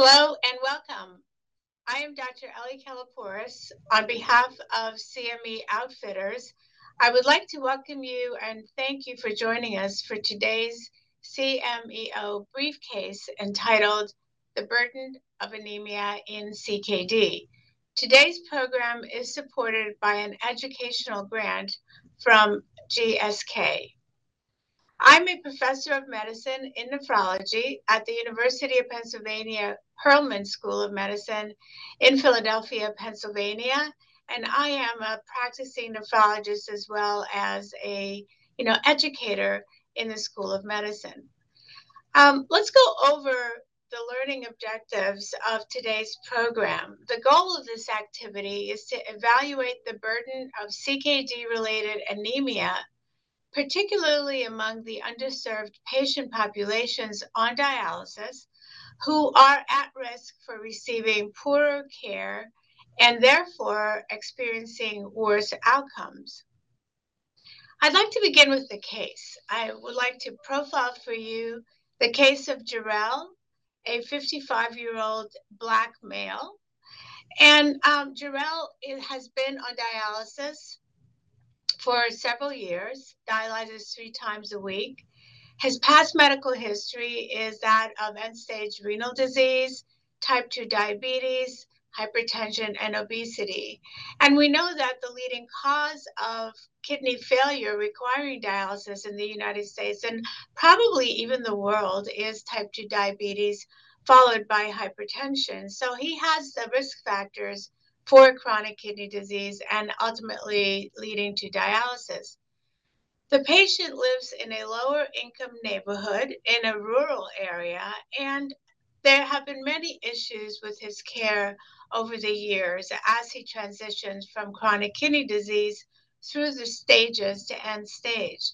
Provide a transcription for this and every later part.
Hello and welcome. I am Dr. Ellie Kelepouris. On behalf of CME Outfitters, I would like to welcome you and thank you for joining us for today's CMEO briefcase entitled The Burden of Anemia in CKD. Today's program is supported by an educational grant from GSK. I'm a professor of medicine in nephrology at the University of Pennsylvania Perelman School of Medicine in Philadelphia, Pennsylvania, and I am a practicing nephrologist as well as a you know educator in the School of Medicine. Um, let's go over the learning objectives of today's program. The goal of this activity is to evaluate the burden of CKD related anemia particularly among the underserved patient populations on dialysis who are at risk for receiving poorer care and therefore experiencing worse outcomes. I'd like to begin with the case. I would like to profile for you the case of Jarrell, a 55 year old Black male. And um, Jarrell has been on dialysis for several years, dialyzes three times a week. His past medical history is that of end stage renal disease, type 2 diabetes, hypertension, and obesity. And we know that the leading cause of kidney failure requiring dialysis in the United States and probably even the world is type 2 diabetes, followed by hypertension. So he has the risk factors for chronic kidney disease and ultimately leading to dialysis. The patient lives in a lower income neighborhood in a rural area, and there have been many issues with his care over the years as he transitions from chronic kidney disease through the stages to end stage.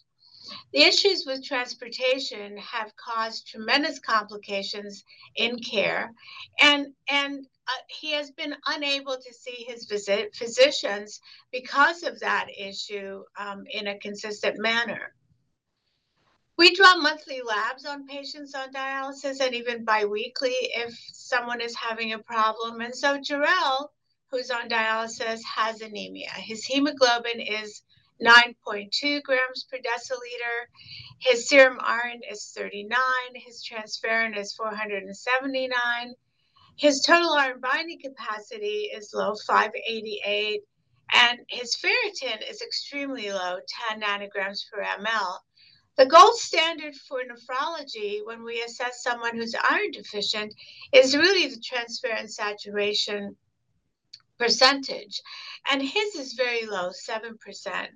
The issues with transportation have caused tremendous complications in care, and, and uh, he has been unable to see his visit physicians because of that issue um, in a consistent manner. We draw monthly labs on patients on dialysis and even biweekly if someone is having a problem. And so Jarrell, who's on dialysis, has anemia. His hemoglobin is 9.2 grams per deciliter. His serum iron is 39. His transferrin is 479 his total iron binding capacity is low, 588, and his ferritin is extremely low, 10 nanograms per ml. The gold standard for nephrology when we assess someone who's iron deficient is really the transferrin saturation percentage. And his is very low, 7%.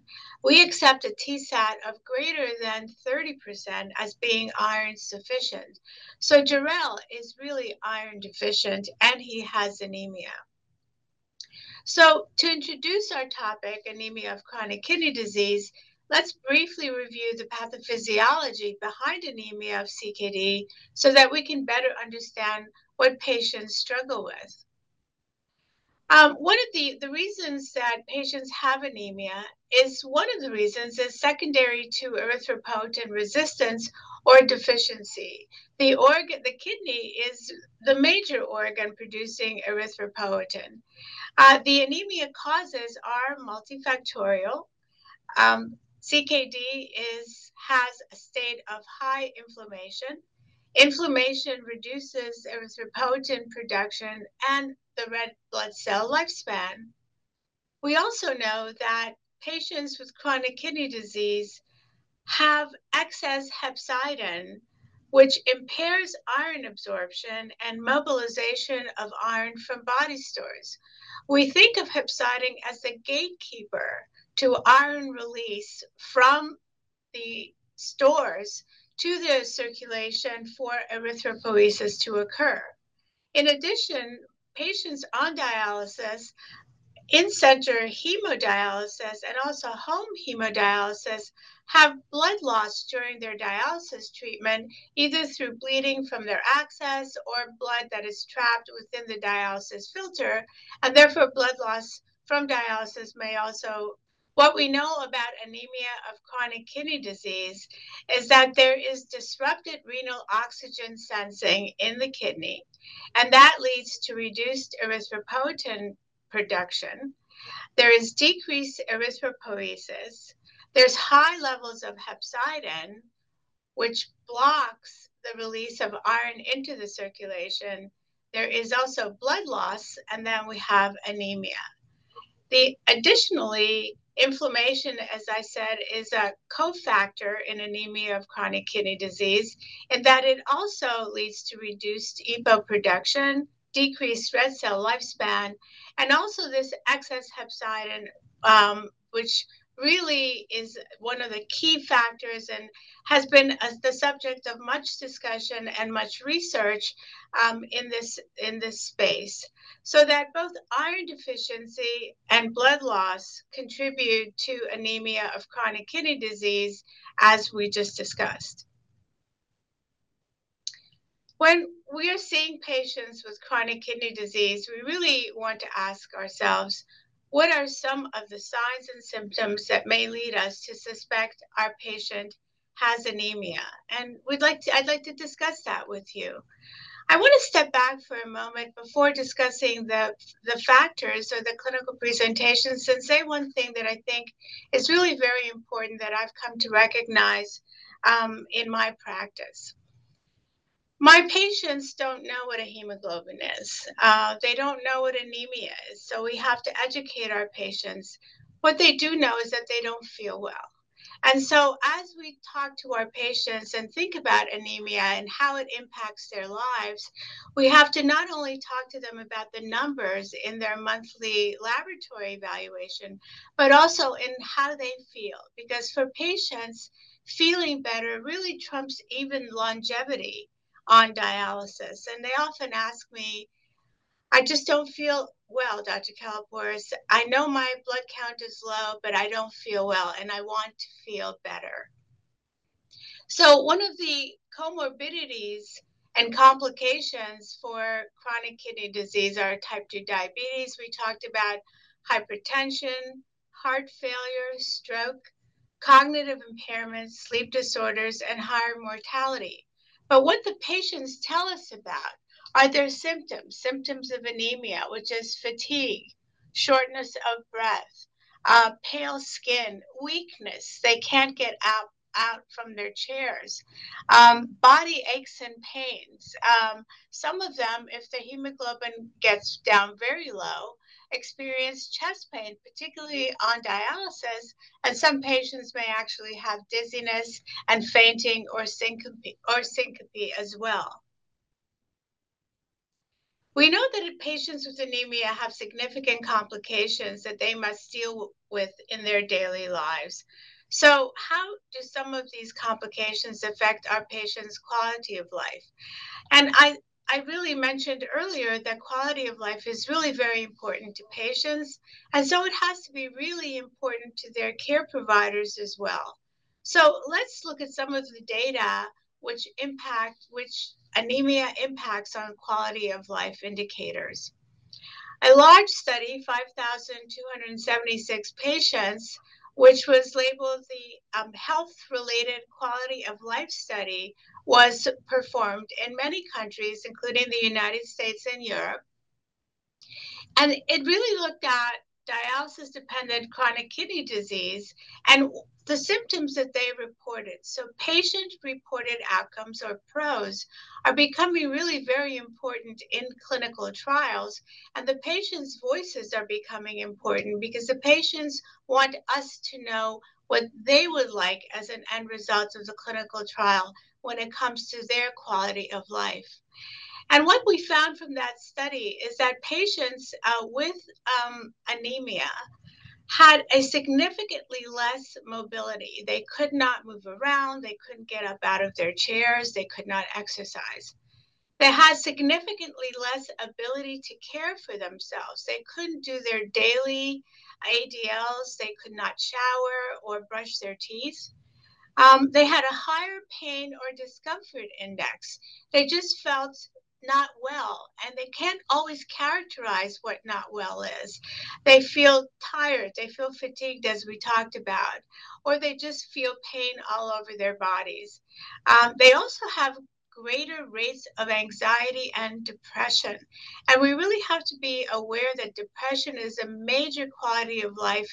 We accept a TSAT of greater than 30% as being iron sufficient. So Jarrell is really iron deficient and he has anemia. So, to introduce our topic, anemia of chronic kidney disease, let's briefly review the pathophysiology behind anemia of CKD so that we can better understand what patients struggle with. Um, one of the, the reasons that patients have anemia is one of the reasons is secondary to erythropoietin resistance or deficiency. The organ, the kidney is the major organ producing erythropoietin. Uh, the anemia causes are multifactorial. Um, CKD is has a state of high inflammation. Inflammation reduces erythropoietin production and the red blood cell lifespan. We also know that patients with chronic kidney disease have excess hepcidin, which impairs iron absorption and mobilization of iron from body stores. We think of hepcidin as the gatekeeper to iron release from the stores to the circulation for erythropoiesis to occur. In addition, patients on dialysis, in center hemodialysis, and also home hemodialysis have blood loss during their dialysis treatment, either through bleeding from their access or blood that is trapped within the dialysis filter, and therefore blood loss from dialysis may also what we know about anemia of chronic kidney disease is that there is disrupted renal oxygen sensing in the kidney, and that leads to reduced erythropoietin production. There is decreased erythropoiesis. There's high levels of hepcidin, which blocks the release of iron into the circulation. There is also blood loss, and then we have anemia. The additionally, inflammation, as I said, is a cofactor in anemia of chronic kidney disease, and that it also leads to reduced EPO production, decreased red cell lifespan, and also this excess hepcidin, um, which really is one of the key factors and has been the subject of much discussion and much research um, in this in this space. So that both iron deficiency and blood loss contribute to anemia of chronic kidney disease as we just discussed. When we are seeing patients with chronic kidney disease we really want to ask ourselves what are some of the signs and symptoms that may lead us to suspect our patient has anemia? And we'd like to, I'd like to discuss that with you. I want to step back for a moment before discussing the, the factors or the clinical presentations since they one thing that I think is really very important that I've come to recognize um, in my practice. My patients don't know what a hemoglobin is. Uh, they don't know what anemia is. So we have to educate our patients. What they do know is that they don't feel well. And so, as we talk to our patients and think about anemia and how it impacts their lives, we have to not only talk to them about the numbers in their monthly laboratory evaluation, but also in how they feel. Because for patients, feeling better really trumps even longevity on dialysis. And they often ask me, I just don't feel well, Dr. Kelepouris. I know my blood count is low, but I don't feel well and I want to feel better. So, one of the comorbidities and complications for chronic kidney disease are type 2 diabetes. We talked about hypertension, heart failure, stroke, cognitive impairments, sleep disorders, and higher mortality. But what the patients tell us about are their symptoms, symptoms of anemia, which is fatigue, shortness of breath, uh, pale skin, weakness. They can't get out out from their chairs, um, body aches and pains. Um, some of them, if the hemoglobin gets down very low, experience chest pain, particularly on dialysis, and some patients may actually have dizziness and fainting or syncope, or syncope as well. We know that patients with anemia have significant complications that they must deal with in their daily lives. So, how do some of these complications affect our patients' quality of life? And I, I really mentioned earlier that quality of life is really very important to patients. And so it has to be really important to their care providers as well. So let's look at some of the data which impact, which anemia impacts on quality of life indicators. A large study, 5,276 patients, which was labeled the um, Health Related Quality of Life Study, was performed in many countries, including the United States and Europe. And it really looked at dialysis dependent chronic kidney disease and the symptoms that they reported. So, patient reported outcomes or PROs are becoming really very important in clinical trials. And the patients' voices are becoming important because the patients want us to know what they would like as an end result of the clinical trial when it comes to their quality of life. And what we found from that study is that patients uh, with um, anemia had a significantly less mobility. They could not move around, they couldn't get up out of their chairs, they could not exercise. They had significantly less ability to care for themselves. They couldn't do their daily ADLs, they could not shower or brush their teeth. Um, they had a higher pain or discomfort index. They just felt not well and they can't always characterize what not well is. They feel tired, they feel fatigued, as we talked about, or they just feel pain all over their bodies. Um, they also have greater rates of anxiety and depression. And we really have to be aware that depression is a major quality of life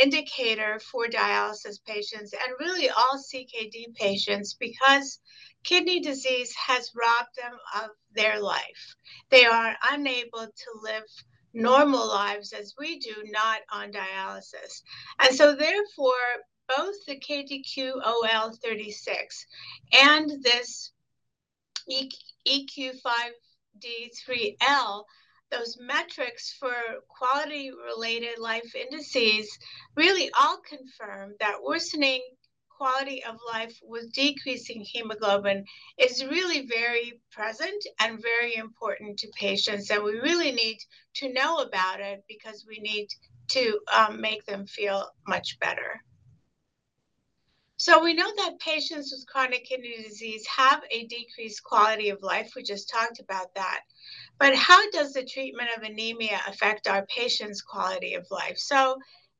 indicator for dialysis patients and really all CKD patients because kidney disease has robbed them of their life. They are unable to live normal lives as we do, not on dialysis. And so, therefore, both the KDQOL36 and this EQ5D3L, those metrics for quality related life indices really all confirm that worsening quality of life with decreasing hemoglobin is really very present and very important to patients. And we really need to know about it because we need to um, make them feel much better. So we know that patients with chronic kidney disease have a decreased quality of life. We just talked about that. But how does the treatment of anemia affect our patients' quality of life? So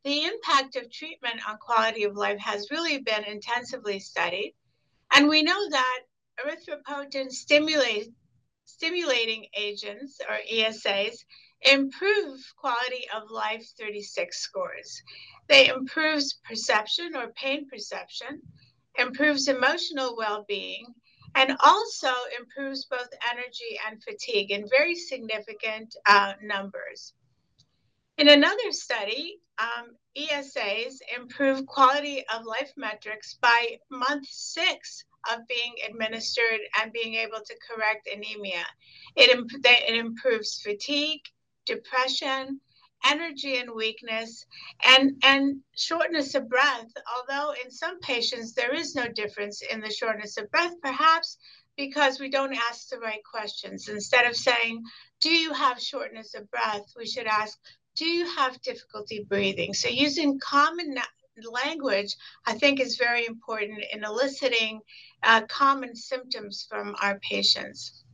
the impact of treatment on quality of life has really been intensively studied. And we know that erythropoietin stimulate, stimulating agents, or ESAs, improve quality of life 36 scores. They improves perception or pain perception, improves emotional well-being, and also improves both energy and fatigue in very significant uh, numbers. In another study, um, ESAs improve quality of life metrics by month six of being administered and being able to correct anemia. It, imp- it improves fatigue, depression, energy and weakness, and, and shortness of breath. Although in some patients there is no difference in the shortness of breath, perhaps because we don't ask the right questions. Instead of saying, Do you have shortness of breath? we should ask, Do have difficulty breathing? So using common language, I think, is very important in eliciting uh, common symptoms from our patients.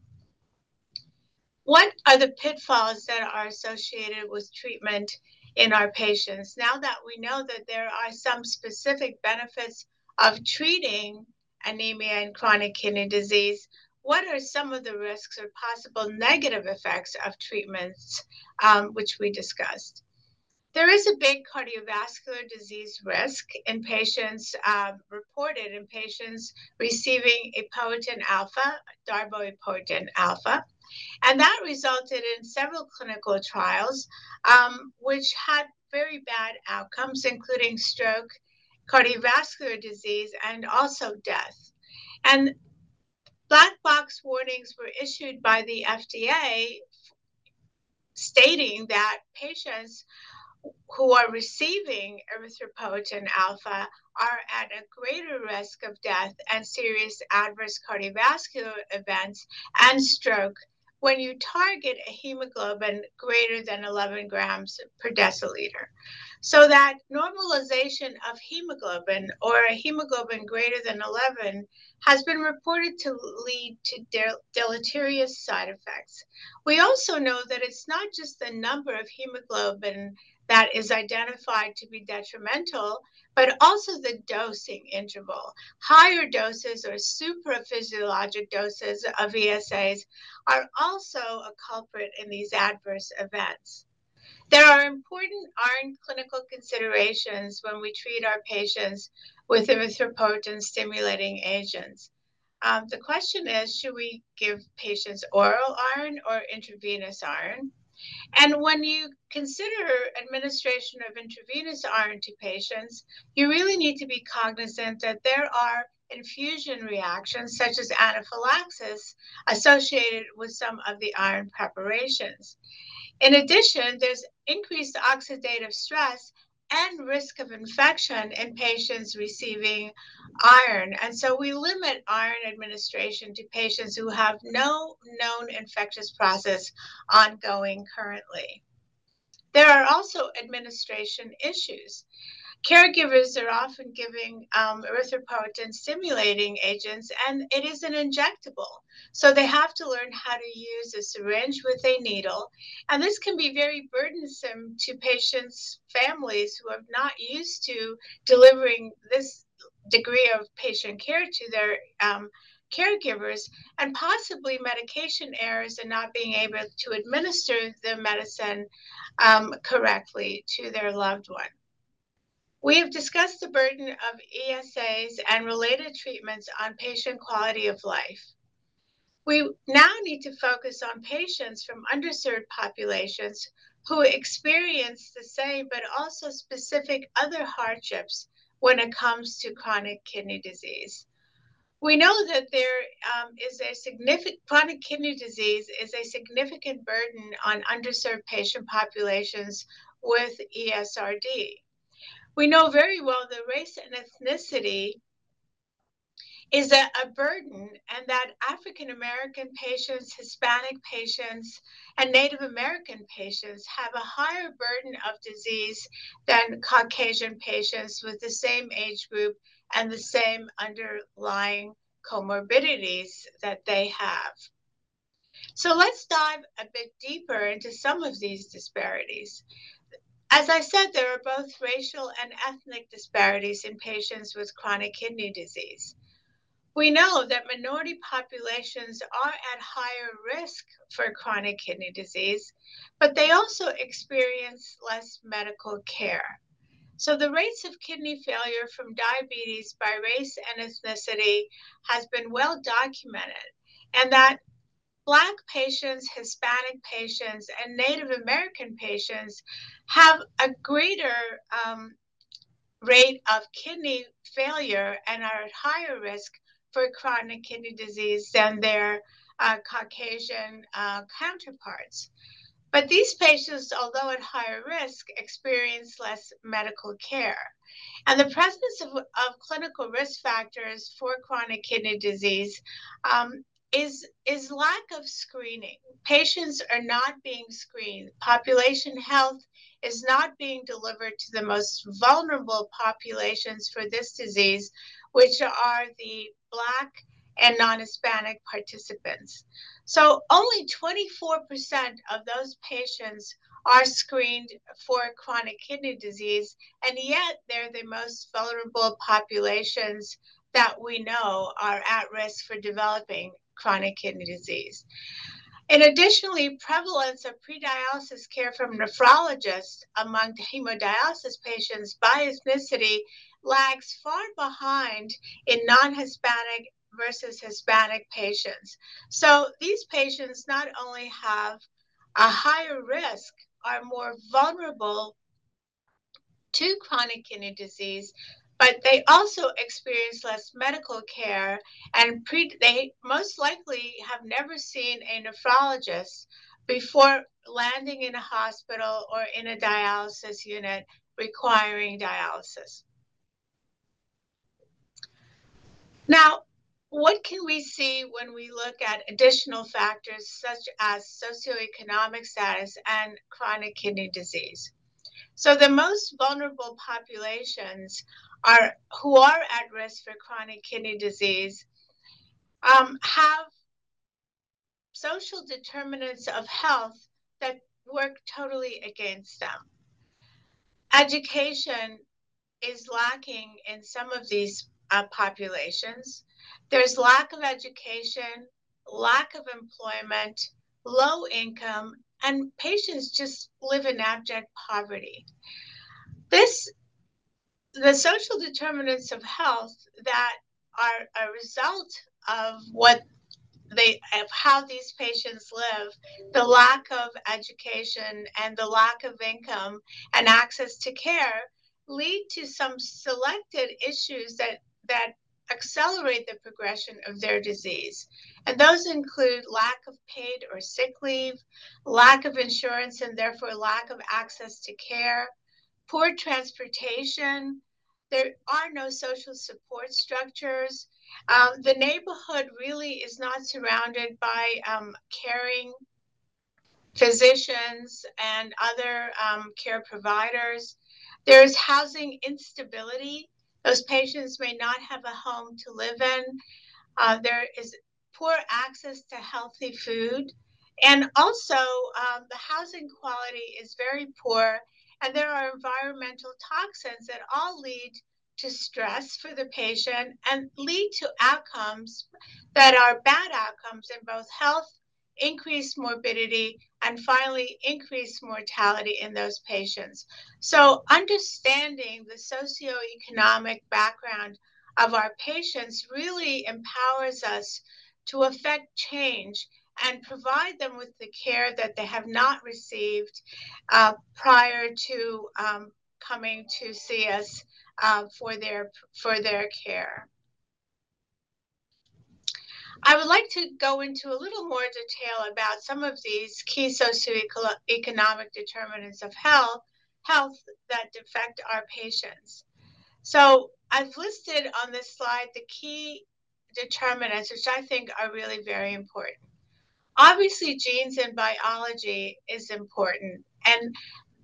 What are the pitfalls that are associated with treatment in our patients? Now that we know that there are some specific benefits of treating anemia and chronic kidney disease, what are some of the risks or possible negative effects of treatments, um, which we discussed? There is a big cardiovascular disease risk in patients uh, reported in patients receiving epoetin alpha, darbepoetin alpha. And that resulted in several clinical trials, um, which had very bad outcomes, including stroke, cardiovascular disease, and also death. And black box warnings were issued by the FDA stating that patients who are receiving erythropoietin alpha are at a greater risk of death and serious adverse cardiovascular events and stroke when you target a hemoglobin greater than 11 grams per deciliter. So that normalization of hemoglobin or a hemoglobin greater than 11 has been reported to lead to del- deleterious side effects. We also know that it's not just the number of hemoglobin that is identified to be detrimental, but also the dosing interval. Higher doses or supraphysiologic doses of ESAs are also a culprit in these adverse events. There are important iron clinical considerations when we treat our patients with erythropoietin stimulating agents. Um, the question is should we give patients oral iron or intravenous iron? And when you consider administration of intravenous iron to patients, you really need to be cognizant that there are infusion reactions, such as anaphylaxis, associated with some of the iron preparations. In addition, there's increased oxidative stress and risk of infection in patients receiving iron. And so we limit iron administration to patients who have no known infectious process ongoing currently. There are also administration issues. Caregivers are often giving um, erythropoietin stimulating agents, and it is an injectable. So they have to learn how to use a syringe with a needle. And this can be very burdensome to patients' families who are not used to delivering this degree of patient care to their um, caregivers, and possibly medication errors and not being able to administer the medicine um, correctly to their loved one. We have discussed the burden of ESAs and related treatments on patient quality of life. We now need to focus on patients from underserved populations who experience the same but also specific other hardships when it comes to chronic kidney disease. We know that there um, is a significant chronic kidney disease is a significant burden on underserved patient populations with ESRD we know very well that race and ethnicity is a, a, burden and that African American patients, Hispanic patients, and Native American patients have a higher burden of disease than Caucasian patients with the same age group and the same underlying comorbidities that they have. So let's dive a bit deeper into some of these disparities. As I said, there are both racial and ethnic disparities in patients with chronic kidney disease. We know that minority populations are at higher risk for chronic kidney disease, but they also experience less medical care. So the rates of kidney failure from diabetes by race and ethnicity has been well documented, and that Black patients, Hispanic patients, and Native American patients have a greater um, rate of kidney failure and are at higher risk for chronic kidney disease than their uh, Caucasian uh, counterparts. But these patients, although at higher risk, experience less medical care. And the presence of, of clinical risk factors for chronic kidney disease um, is is lack of screening. Patients are not being screened. Population health is not being delivered to the most vulnerable populations for this disease, which are the Black and non Hispanic participants. So, only 24% of those patients are screened for chronic kidney disease, and yet they're the most vulnerable populations that we know are at risk for developing chronic kidney disease. And additionally, prevalence of pre-dialysis care from nephrologists among hemodialysis patients by ethnicity lags far behind in non-Hispanic versus Hispanic patients. So these patients not only have a higher risk, are more vulnerable to chronic kidney disease, but they also experience less medical care and pre- they most likely have never seen a nephrologist before landing in a hospital or in a dialysis unit requiring dialysis. Now, what can we see when we look at additional factors such as socioeconomic status and chronic kidney disease? So, the most vulnerable populations are who are at risk for chronic kidney disease um, have social determinants of health that work totally against them. Education is lacking in some of these uh, populations. There's lack of education, lack of employment, low income, and patients just live in abject poverty. This the social determinants of health that are a result of what they of how these patients live the lack of education and the lack of income and access to care lead to some selected issues that that accelerate the progression of their disease. And those include lack of paid or sick leave lack of insurance and therefore lack of access to care poor transportation. There are no social support structures. Um, the neighborhood really is not surrounded by um, caring physicians and other um, care providers. There's housing instability. Those patients may not have a home to live in. Uh, there is poor access to healthy food. And also, um, the housing quality is very poor, and there are environmental toxins that all lead to stress for the patient and lead to outcomes that are bad outcomes in both health, increased morbidity, and finally increased mortality in those patients. So, understanding the socioeconomic background of our patients really empowers us to affect change and provide them with the care that they have not received uh, prior to um, coming to see us uh, for their for their care. I would like to go into a little more detail about some of these key socioeconomic determinants of health, health that affect our patients. So I've listed on this slide the key determinants, which I think are really very important. Obviously, genes and biology is important, and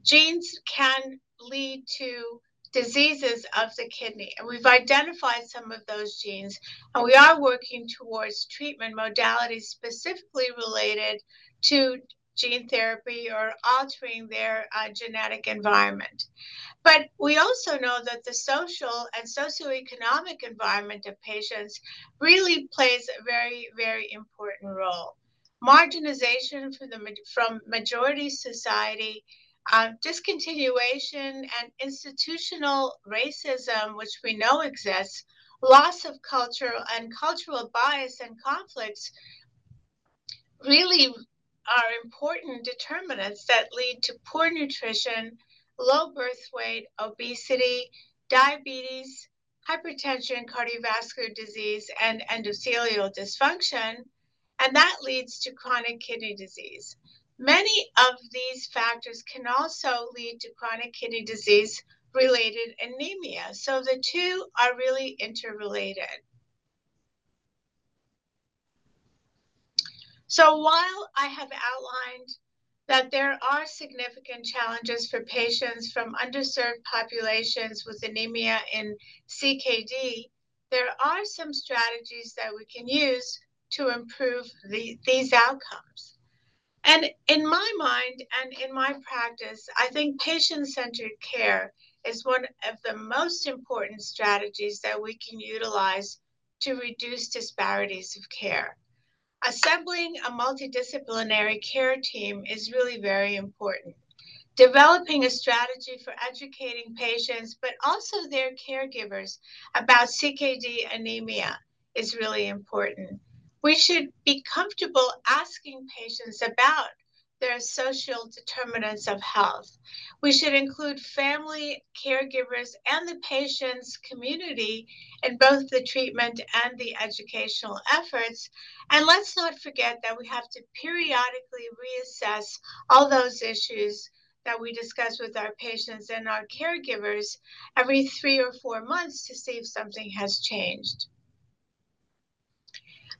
genes can lead to diseases of the kidney. And we've identified some of those genes, and we are working towards treatment modalities specifically related to gene therapy or altering their uh, genetic environment. But we also know that the social and socioeconomic environment of patients really plays a very, very important role. Marginalization from, the, from majority society uh, discontinuation and institutional racism, which we know exists, loss of culture and cultural bias and conflicts really are important determinants that lead to poor nutrition, low birth weight, obesity, diabetes, hypertension, cardiovascular disease, and endothelial dysfunction. And that leads to chronic kidney disease. Many of these factors can also lead to chronic kidney disease related anemia. So the two are really interrelated. So while I have outlined that there are significant challenges for patients from underserved populations with anemia in CKD, there are some strategies that we can use to improve the, these outcomes. And in my mind and in my practice, I think patient centered care is one of the most important strategies that we can utilize to reduce disparities of care. Assembling a multidisciplinary care team is really very important. Developing a strategy for educating patients, but also their caregivers about CKD anemia is really important we should be comfortable asking patients about their social determinants of health. We should include family, caregivers, and the patient's community in both the treatment and the educational efforts. And let's not forget that we have to periodically reassess all those issues that we discuss with our patients and our caregivers every three or four months to see if something has changed.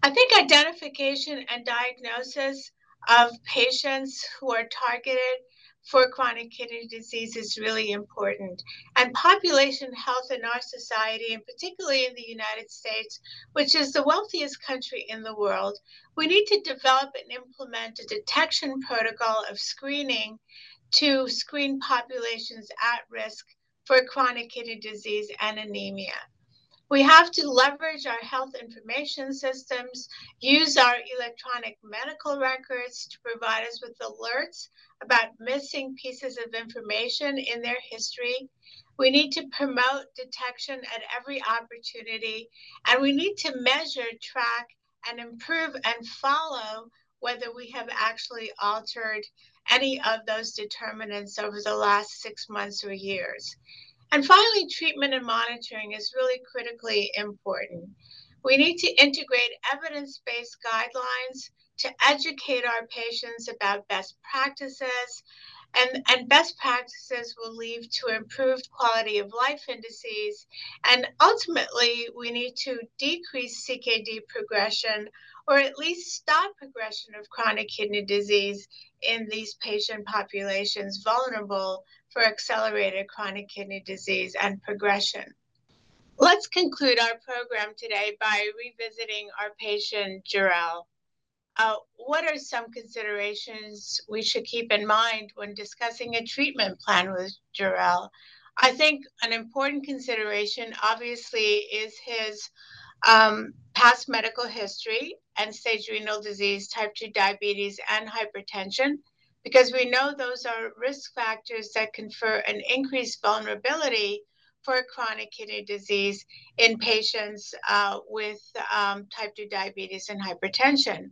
I think identification and diagnosis of patients who are targeted for chronic kidney disease is really important. And population health in our society, and particularly in the United States, which is the wealthiest country in the world, we need to develop and implement a detection protocol of screening to screen populations at risk for chronic kidney disease and anemia. We have to leverage our health information systems, use our electronic medical records to provide us with alerts about missing pieces of information in their history. We need to promote detection at every opportunity, and we need to measure, track, and improve and follow whether we have actually altered any of those determinants over the last six months or years. And finally, treatment and monitoring is really critically important. We need to integrate evidence based guidelines to educate our patients about best practices. And, and best practices will lead to improved quality of life indices. And ultimately, we need to decrease CKD progression or at least stop progression of chronic kidney disease in these patient populations vulnerable for accelerated chronic kidney disease and progression. Let's conclude our program today by revisiting our patient, Jarell. Uh, what are some considerations we should keep in mind when discussing a treatment plan with Jarell? I think an important consideration, obviously, is his um, past medical history, and stage renal disease, type 2 diabetes, and hypertension, because we know those are risk factors that confer an increased vulnerability for chronic kidney disease in patients uh, with um, type 2 diabetes and hypertension.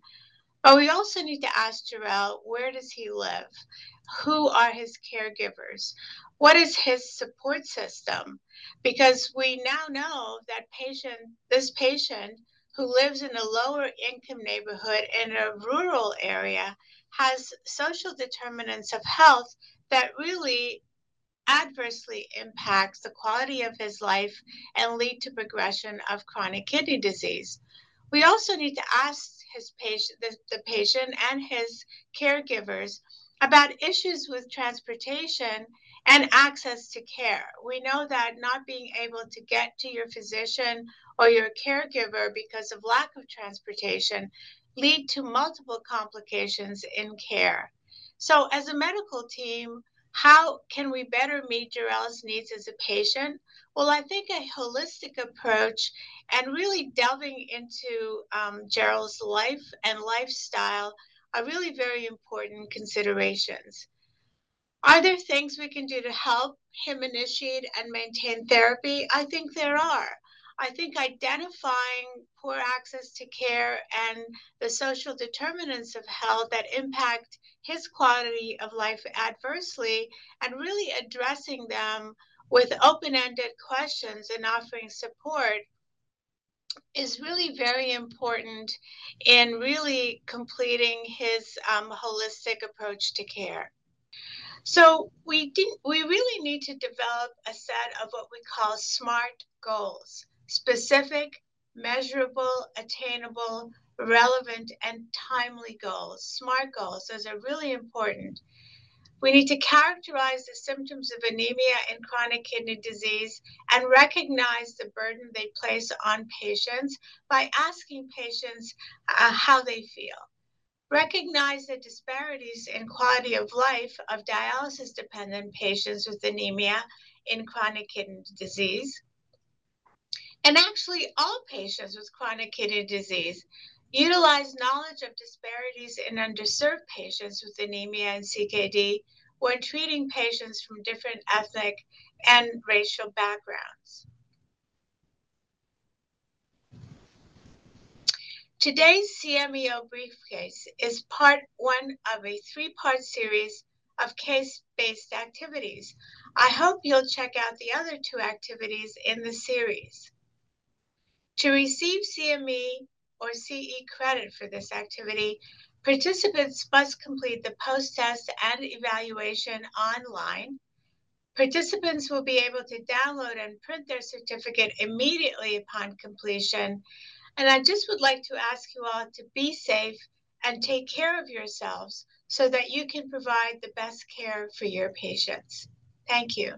But we also need to ask Jarell, where does he live? Who are his caregivers? What is his support system? Because we now know that patient, this patient who lives in a lower income neighborhood in a rural area has social determinants of health that really adversely impacts the quality of his life and lead to progression of chronic kidney disease. We also need to ask his patient, the, the patient and his caregivers about issues with transportation and access to care. We know that not being able to get to your physician or your caregiver because of lack of transportation lead to multiple complications in care. So as a medical team, how can we better meet Jarell's needs as a patient? Well, I think a holistic approach and really delving into um, Jarell's life and lifestyle are really very important considerations. Are there things we can do to help him initiate and maintain therapy? I think there are. I think identifying poor access to care and the social determinants of health that impact his quality of life adversely and really addressing them with open ended questions and offering support is really very important in really completing his um, holistic approach to care. So we we really need to develop a set of what we call SMART goals specific, measurable, attainable, relevant, and timely goals. SMART goals, those are really important. We need to characterize the symptoms of anemia and chronic kidney disease and recognize the burden they place on patients by asking patients uh, how they feel. Recognize the disparities in quality of life of dialysis dependent patients with anemia in chronic kidney disease and actually all patients with chronic kidney disease utilize knowledge of disparities in underserved patients with anemia and CKD when treating patients from different ethnic and racial backgrounds. Today's CMEO briefcase is part one of a three-part series of case-based activities. I hope you'll check out the other two activities in the series. To receive CME or CE credit for this activity, participants must complete the post-test and evaluation online. Participants will be able to download and print their certificate immediately upon completion. And I just would like to ask you all to be safe and take care of yourselves so that you can provide the best care for your patients. Thank you.